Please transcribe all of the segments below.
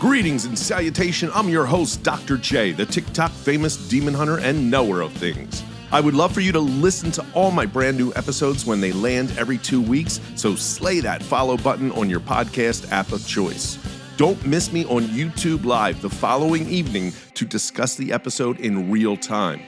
Greetings and salutation. I'm your host, Dr. J, the TikTok famous demon hunter and knower of things. I would love for you to listen to all my brand new episodes when they land every two weeks, so slay that follow button on your podcast app of choice. Don't miss me on YouTube Live the following evening to discuss the episode in real time.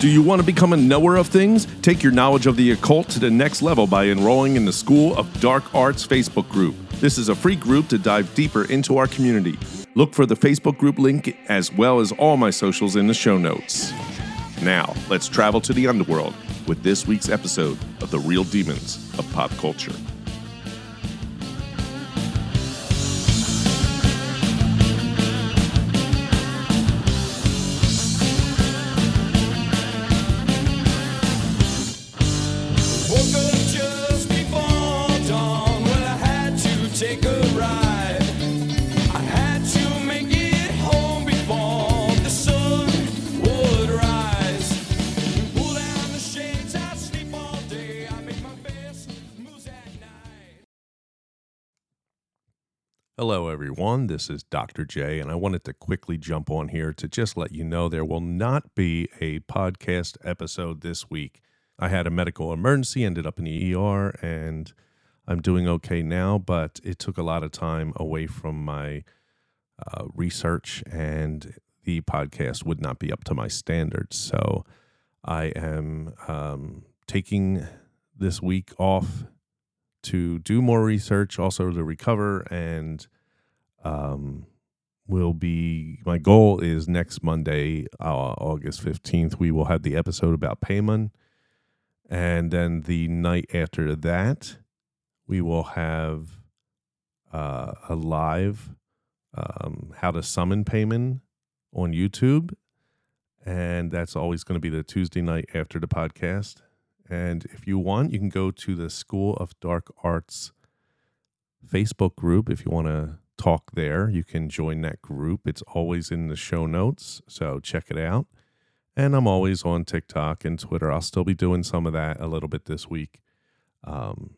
Do you want to become a knower of things? Take your knowledge of the occult to the next level by enrolling in the School of Dark Arts Facebook group. This is a free group to dive deeper into our community. Look for the Facebook group link as well as all my socials in the show notes. Now, let's travel to the underworld with this week's episode of The Real Demons of Pop Culture. Hello, everyone. This is Dr. J, and I wanted to quickly jump on here to just let you know there will not be a podcast episode this week. I had a medical emergency, ended up in the ER, and I'm doing okay now, but it took a lot of time away from my uh, research, and the podcast would not be up to my standards. So I am um, taking this week off to do more research, also to recover, and um, will be my goal is next Monday, uh, August fifteenth. We will have the episode about Paimon, and then the night after that, we will have uh, a live um, how to summon Paimon on YouTube, and that's always going to be the Tuesday night after the podcast. And if you want, you can go to the School of Dark Arts Facebook group if you want to talk there. You can join that group. It's always in the show notes, so check it out. And I'm always on TikTok and Twitter. I'll still be doing some of that a little bit this week. Um,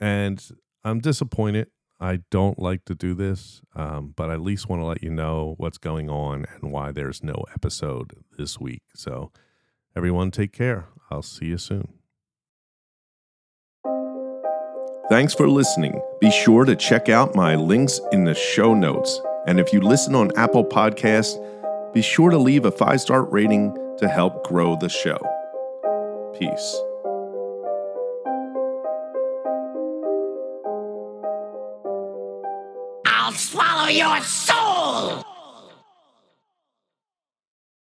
and I'm disappointed. I don't like to do this, um, but I at least want to let you know what's going on and why there's no episode this week. So, everyone, take care. I'll see you soon. Thanks for listening. Be sure to check out my links in the show notes. And if you listen on Apple Podcasts, be sure to leave a five star rating to help grow the show. Peace. I'll swallow your soul!